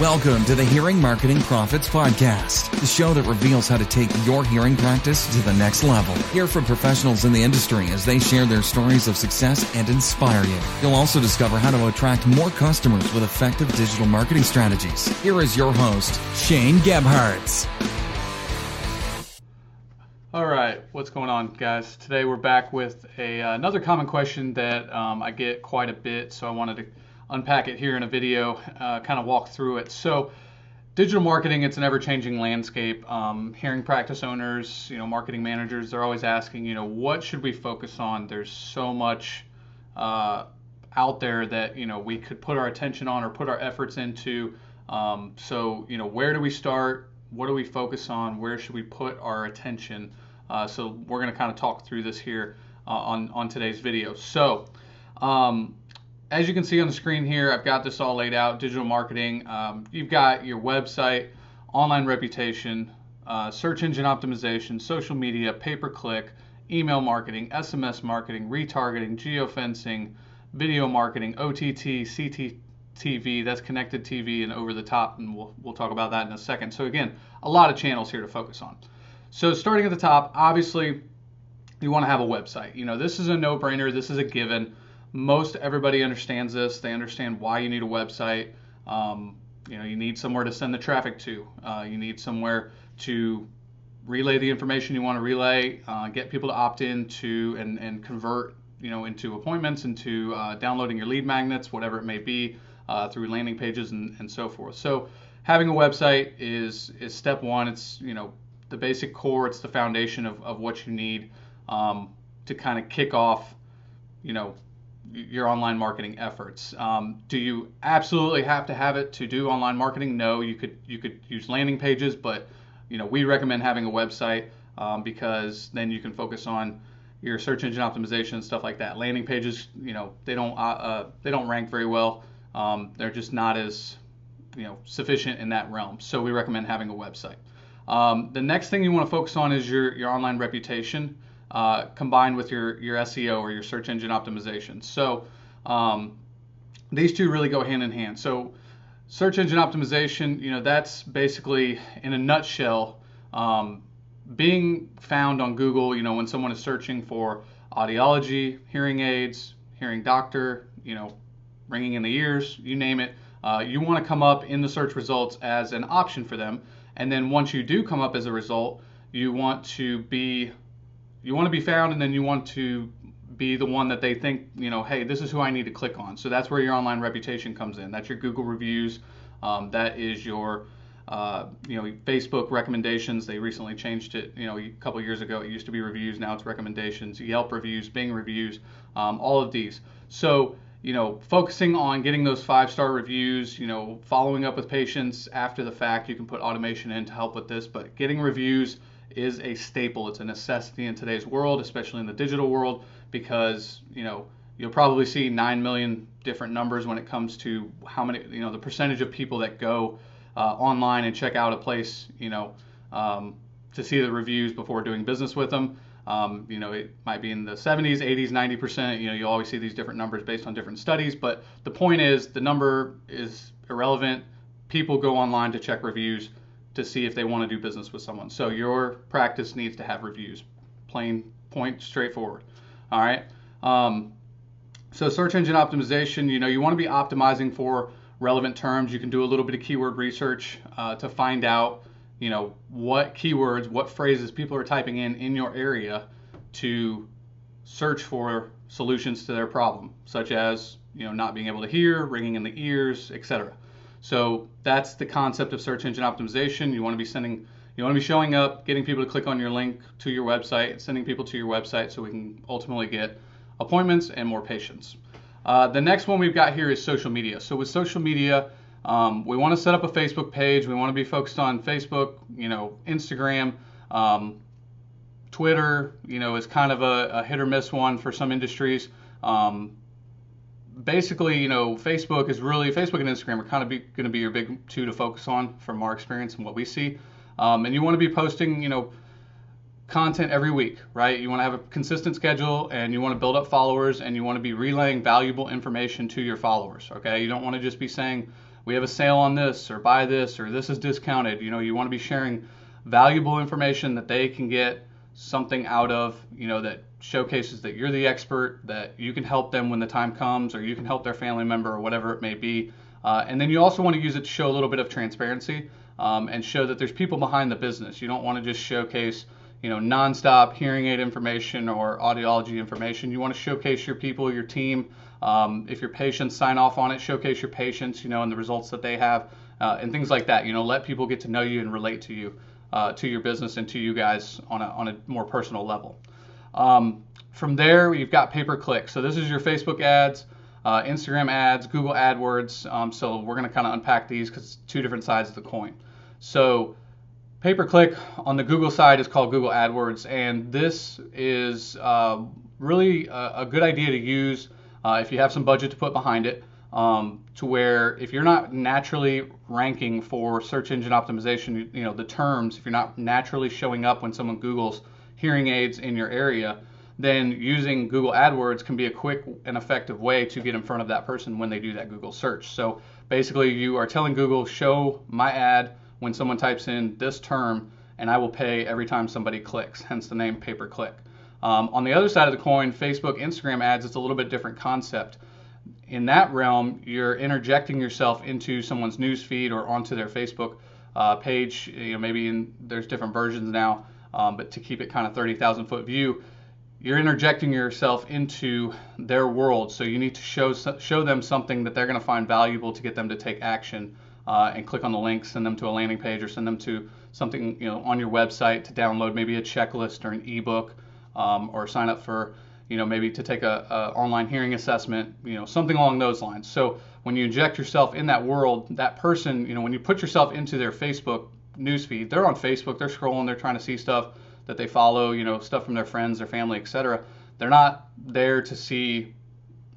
Welcome to the Hearing Marketing Profits Podcast, the show that reveals how to take your hearing practice to the next level. Hear from professionals in the industry as they share their stories of success and inspire you. You'll also discover how to attract more customers with effective digital marketing strategies. Here is your host, Shane Gebhardt. All right, what's going on, guys? Today we're back with a, another common question that um, I get quite a bit, so I wanted to unpack it here in a video, uh, kind of walk through it. So, digital marketing, it's an ever-changing landscape. Um, hearing practice owners, you know, marketing managers, they're always asking, you know, what should we focus on? There's so much uh, out there that you know we could put our attention on or put our efforts into. Um, so, you know, where do we start? What do we focus on? Where should we put our attention? Uh, so, we're going to kind of talk through this here uh, on on today's video. So. Um, as you can see on the screen here, I've got this all laid out, digital marketing. Um, you've got your website, online reputation, uh, search engine optimization, social media, pay-per-click, email marketing, SMS marketing, retargeting, geofencing, video marketing, OTT, CTV, that's connected TV and over the top, and we'll, we'll talk about that in a second. So again, a lot of channels here to focus on. So starting at the top, obviously, you want to have a website. You know, this is a no-brainer. This is a given most everybody understands this. They understand why you need a website. Um, you know, you need somewhere to send the traffic to. Uh, you need somewhere to relay the information you want to relay, uh, get people to opt in to and, and convert, you know, into appointments, into uh, downloading your lead magnets, whatever it may be, uh, through landing pages and, and so forth. So having a website is is step one. It's you know the basic core. It's the foundation of, of what you need um, to kind of kick off, you know, your online marketing efforts. Um, do you absolutely have to have it to do online marketing? No, you could you could use landing pages, but you know we recommend having a website um, because then you can focus on your search engine optimization and stuff like that. Landing pages, you know, they don't uh, uh, they don't rank very well. Um, they're just not as you know sufficient in that realm. So we recommend having a website. Um, the next thing you want to focus on is your your online reputation uh, combined with your, your SEO or your search engine optimization. So um, these two really go hand in hand. So search engine optimization, you know, that's basically in a nutshell um, being found on Google. You know, when someone is searching for audiology, hearing aids, hearing doctor, you know, ringing in the ears, you name it. Uh, you want to come up in the search results as an option for them. And then once you do come up as a result, you want to be you want to be found and then you want to be the one that they think, you know, hey, this is who I need to click on. So that's where your online reputation comes in. That's your Google reviews. Um, that is your, uh, you know, Facebook recommendations. They recently changed it. You know, a couple years ago it used to be reviews. Now it's recommendations. Yelp reviews, Bing reviews, um, all of these. So you know, focusing on getting those five star reviews, you know, following up with patients after the fact. You can put automation in to help with this, but getting reviews is a staple. It's a necessity in today's world, especially in the digital world, because you know you'll probably see nine million different numbers when it comes to how many you know the percentage of people that go uh, online and check out a place, you know, um, to see the reviews before doing business with them. Um, you know, it might be in the 70s, 80s, 90%. You know, you always see these different numbers based on different studies, but the point is the number is irrelevant. People go online to check reviews to see if they want to do business with someone. So your practice needs to have reviews, plain point, straightforward. All right. Um, so search engine optimization, you know, you want to be optimizing for relevant terms. You can do a little bit of keyword research uh, to find out, you know, what keywords, what phrases people are typing in in your area to search for solutions to their problem, such as, you know, not being able to hear, ringing in the ears, etc. So that's the concept of search engine optimization. You want to be sending, you want to be showing up, getting people to click on your link to your website, sending people to your website so we can ultimately get appointments and more patients. Uh, the next one we've got here is social media. So with social media, um, we want to set up a Facebook page. We want to be focused on Facebook, you know, Instagram, um, Twitter. You know, is kind of a, a, hit or miss one for some industries. Um, basically, you know, Facebook is really Facebook and Instagram are kind of going to be your big two to focus on from our experience and what we see. Um, and you want to be posting, you know, content every week, right? You want to have a consistent schedule and you want to build up followers and you want to be relaying valuable information to your followers, okay? You don't want to just be saying, we have a sale on this or buy this or this is discounted. You know, you want to be sharing valuable information that they can get something out of, you know, that showcases that you're the expert, that you can help them when the time comes, or you can help their family member or whatever it may be. Uh, and then you also want to use it to show a little bit of transparency um, and show that there's people behind the business. You don't want to just showcase, you know, nonstop hearing aid information or audiology information. You want to showcase your people, your team. Um, if your patients sign off on it, showcase your patients, you know, and the results that they have, uh, and things like that. You know, let people get to know you and relate to you, uh, to your business, and to you guys on a on a more personal level. Um, from there, you've got pay per click. So this is your Facebook ads, uh, Instagram ads, Google AdWords. Um, so we're going to kind of unpack these because it's two different sides of the coin. So pay per click on the Google side is called Google AdWords, and this is uh, really a, a, good idea to use uh, if you have some budget to put behind it. Um, to where if you're not naturally ranking for search engine optimization, you, know the terms, if you're not naturally showing up when someone Google's hearing aids in your area, then using Google AdWords can be a quick and effective way to get in front of that person when they do that Google search. So basically, you are telling Google, show my ad when someone types in this term, and I will pay every time somebody clicks, hence the name pay per click. Um, on the other side of the coin, Facebook, Instagram ads, it's a little bit different concept. In that realm, you're interjecting yourself into someone's news feed or onto their Facebook uh, page. You know, maybe in, there's different versions now um, but to keep it kind of 30,000 foot view, you're interjecting yourself into their world. So you need to show show them something that they're going to find valuable to get them to take action uh, and click on the link, send them to a landing page, or send them to something you know on your website to download maybe a checklist or an ebook, um, or sign up for you know maybe to take a, a online hearing assessment, you know something along those lines. So when you inject yourself in that world, that person, you know, when you put yourself into their Facebook newsfeed. They're on Facebook. They're scrolling. They're trying to see stuff that they follow. You know, stuff from their friends, their family, etc. They're not there to see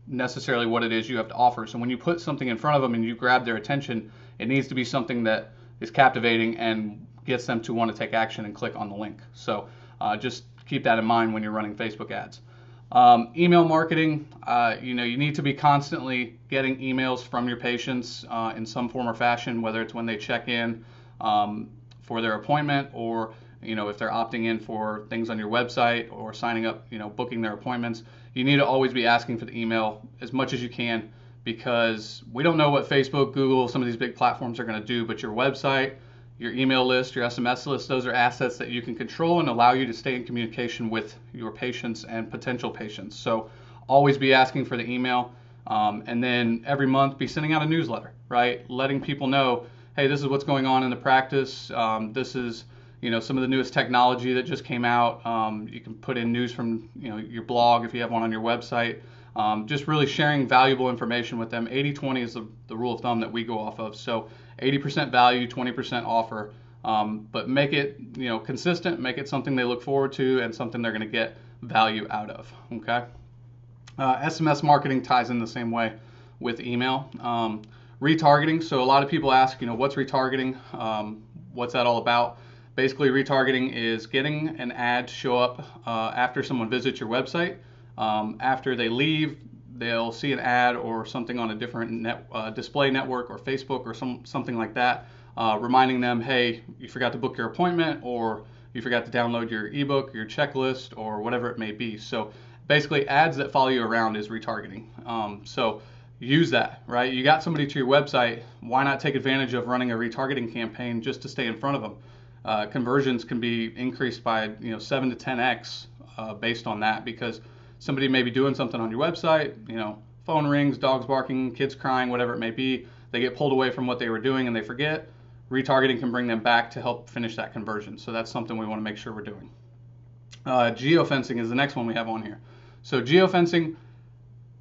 necessarily what it is you have to offer. So when you put something in front of them and you grab their attention, it needs to be something that is captivating and gets them to want to take action and click on the link. So uh, just keep that in mind when you're running Facebook ads. Um, email marketing, uh, you know, you need to be constantly getting emails from your patients uh, in some form or fashion, whether it's when they check in, um, for their appointment or you know if they're opting in for things on your website or signing up you know booking their appointments you need to always be asking for the email as much as you can because we don't know what facebook google some of these big platforms are going to do but your website your email list your sms list those are assets that you can control and allow you to stay in communication with your patients and potential patients so always be asking for the email um, and then every month be sending out a newsletter right letting people know hey, this is what's going on in the practice. Um, this is you know some of the newest technology that just came out. Um, you can put in news from you know your blog if you have one on your website. Um, just really sharing valuable information with them. 80-20 is the, the, rule of thumb that we go off of. So 80% value, 20% offer. Um, but make it you know consistent. Make it something they look forward to and something they're going to get value out of. Okay. Uh, SMS marketing ties in the same way with email. Um, retargeting. So a lot of people ask, you know, what's retargeting? Um, what's that all about? Basically, retargeting is getting an ad to show up uh, after someone visits your website. Um, after they leave, they'll see an ad or something on a different net, uh, display network or Facebook or some something like that, uh, reminding them, hey, you forgot to book your appointment or you forgot to download your ebook, your checklist, or whatever it may be. So basically, ads that follow you around is retargeting. Um, so use that, right? You got somebody to your website. Why not take advantage of running a retargeting campaign just to stay in front of them? Uh, conversions can be increased by you know seven to 10x uh, based on that because somebody may be doing something on your website. You know, phone rings, dogs barking, kids crying, whatever it may be. They get pulled away from what they were doing and they forget. Retargeting can bring them back to help finish that conversion. So that's something we want to make sure we're doing. Uh, geofencing is the next one we have on here. So geofencing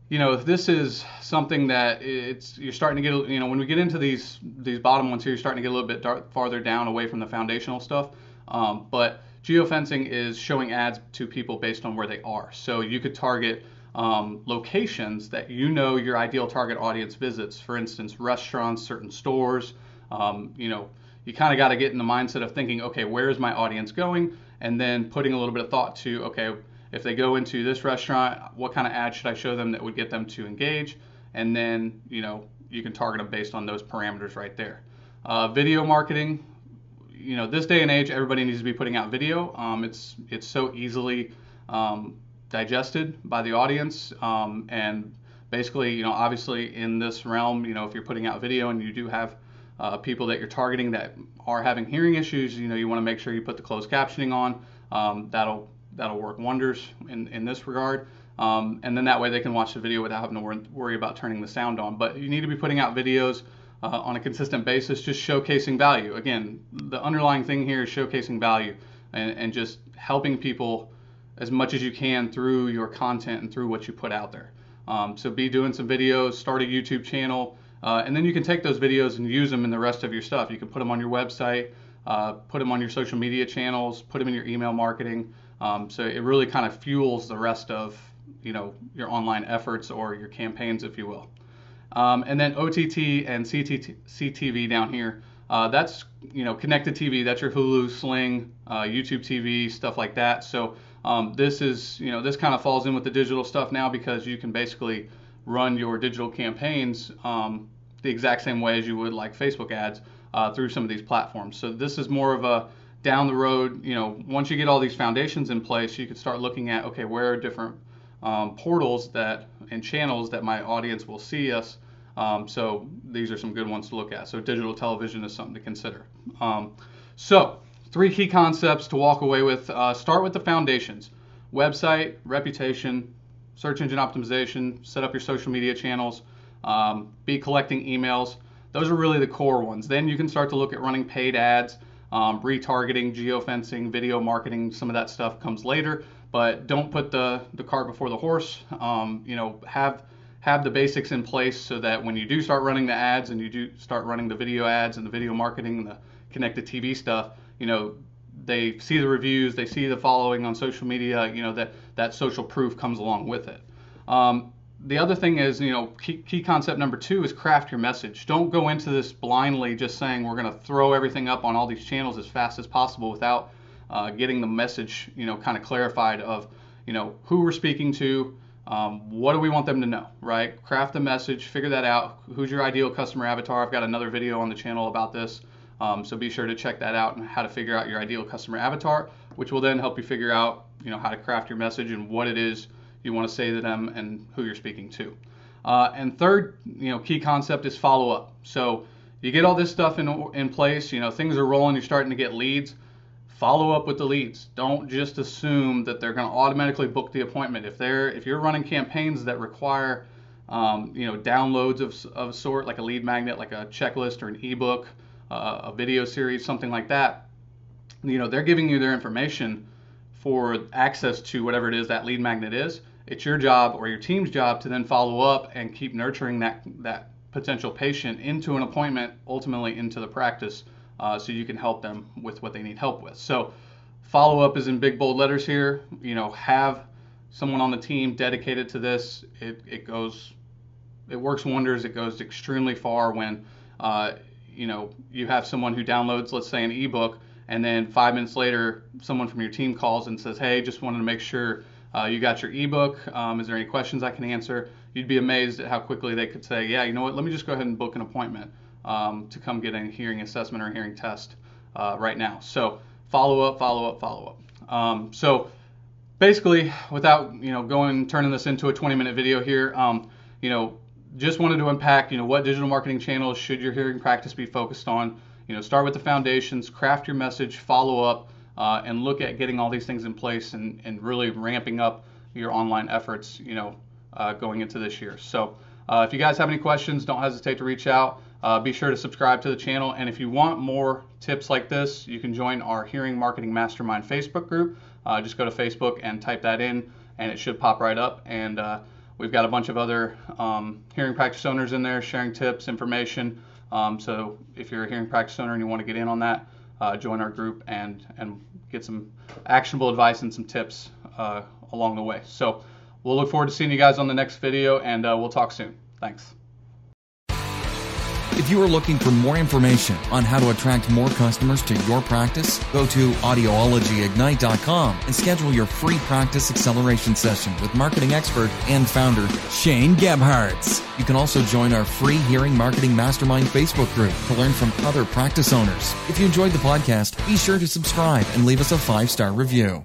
you know, if this is something that it's you're starting to get, you know, when we get into these these bottom ones here, you're starting to get a little bit dark, farther down away from the foundational stuff. Um, but geofencing is showing ads to people based on where they are. So you could target um, locations that you know your ideal target audience visits. For instance, restaurants, certain stores. Um, you know, you kind of got to get in the mindset of thinking, okay, where is my audience going? And then putting a little bit of thought to, okay, if they go into this restaurant, what kind of ad should I show them that would get them to engage? And then, you know, you can target them based on those parameters right there. Uh, video marketing, you know, this day and age, everybody needs to be putting out video. Um, it's it's so easily um, digested by the audience, um, and basically, you know, obviously in this realm, you know, if you're putting out video and you do have uh, people that you're targeting that are having hearing issues, you know, you want to make sure you put the closed captioning on. Um, that'll that'll work wonders in, in this regard. Um, and then that way they can watch the video without having to worry about turning the sound on. But you need to be putting out videos uh, on a consistent basis, just showcasing value. Again, the underlying thing here is showcasing value and, and just helping people as much as you can through your content and through what you put out there. Um, so be doing some videos, start a YouTube channel, uh, and then you can take those videos and use them in the rest of your stuff. You can put them on your website, uh, put them on your social media channels, put them in your email marketing. Um, so it really kind of fuels the rest of you know your online efforts or your campaigns, if you will. Um, and then OTT and CTV down here. Uh, that's you know connected TV. That's your Hulu, Sling, uh, YouTube TV, stuff like that. So um, this is you know this kind of falls in with the digital stuff now because you can basically run your digital campaigns um, the exact same way as you would like Facebook ads uh, through some of these platforms. So this is more of a down the road. You know, once you get all these foundations in place, you could start looking at okay, where are different um, portals that and channels that my audience will see us. Um, so these are some good ones to look at. So digital television is something to consider. Um, so three key concepts to walk away with. Uh, start with the foundations: website, reputation, search engine optimization. Set up your social media channels. Um, be collecting emails. Those are really the core ones. Then you can start to look at running paid ads, um, retargeting, geofencing, video marketing. Some of that stuff comes later but don't put the, the cart before the horse. Um, you know, have have the basics in place so that when you do start running the ads and you do start running the video ads and the video marketing and the connected TV stuff, you know, they see the reviews, they see the following on social media, you know, that that social proof comes along with it. Um, the other thing is, you know, key, key concept number two is craft your message. Don't go into this blindly just saying we're going to throw everything up on all these channels as fast as possible without uh, getting the message, you know, kind of clarified of, you know, who we're speaking to, um, what do we want them to know, right? Craft the message, figure that out. Who's your ideal customer avatar? I've got another video on the channel about this, um, so be sure to check that out and how to figure out your ideal customer avatar, which will then help you figure out, you know, how to craft your message and what it is you want to say to them and who you're speaking to. Uh, and third, you know, key concept is follow up. So you get all this stuff in in place, you know, things are rolling, you're starting to get leads follow up with the leads. Don't just assume that they're going to automatically book the appointment. If they're if you're running campaigns that require um, you know downloads of of sort like a lead magnet, like a checklist or an ebook, uh, a video series, something like that, you know they're giving you their information for access to whatever it is that lead magnet is. It's your job or your team's job to then follow up and keep nurturing that that potential patient into an appointment, ultimately into the practice uh, so you can help them with what they need help with. So follow up is in big bold letters here. You know, have someone on the team dedicated to this. It, it goes, it works wonders. It goes extremely far when, uh, you know, you have someone who downloads, let's say, an ebook, and then five minutes later, someone from your team calls and says, "Hey, just wanted to make sure uh, you got your ebook. Um, is there any questions I can answer?" You'd be amazed at how quickly they could say, "Yeah, you know what? Let me just go ahead and book an appointment." um, to come get a hearing assessment or hearing test uh, right now. So follow up, follow up, follow up. Um, so basically, without you know going turning this into a 20-minute video here, um, you know, just wanted to unpack you know what digital marketing channels should your hearing practice be focused on. You know, start with the foundations, craft your message, follow up, uh, and look at getting all these things in place and, and really ramping up your online efforts. You know, uh, going into this year. So. Uh, if you guys have any questions, don't hesitate to reach out. Uh, be sure to subscribe to the channel. And if you want more tips like this, you can join our Hearing Marketing Mastermind Facebook group. Uh, just go to Facebook and type that in, and it should pop right up. And we've got a bunch of other um, hearing practice owners in there sharing tips, information. Um, so if you're a hearing practice owner and you want to get in on that, uh, join our group and and get some actionable advice and some tips uh, along the way. So we'll look forward to seeing you guys on the next video, and uh, we'll talk soon. Thanks. If you are looking for more information on how to attract more customers to your practice, go to audiologyignite.com and schedule your free practice acceleration session with marketing expert and founder Shane Gebhardt. You can also join our free Hearing Marketing Mastermind Facebook group to learn from other practice owners. If you enjoyed the podcast, be sure to subscribe and leave us a five star review.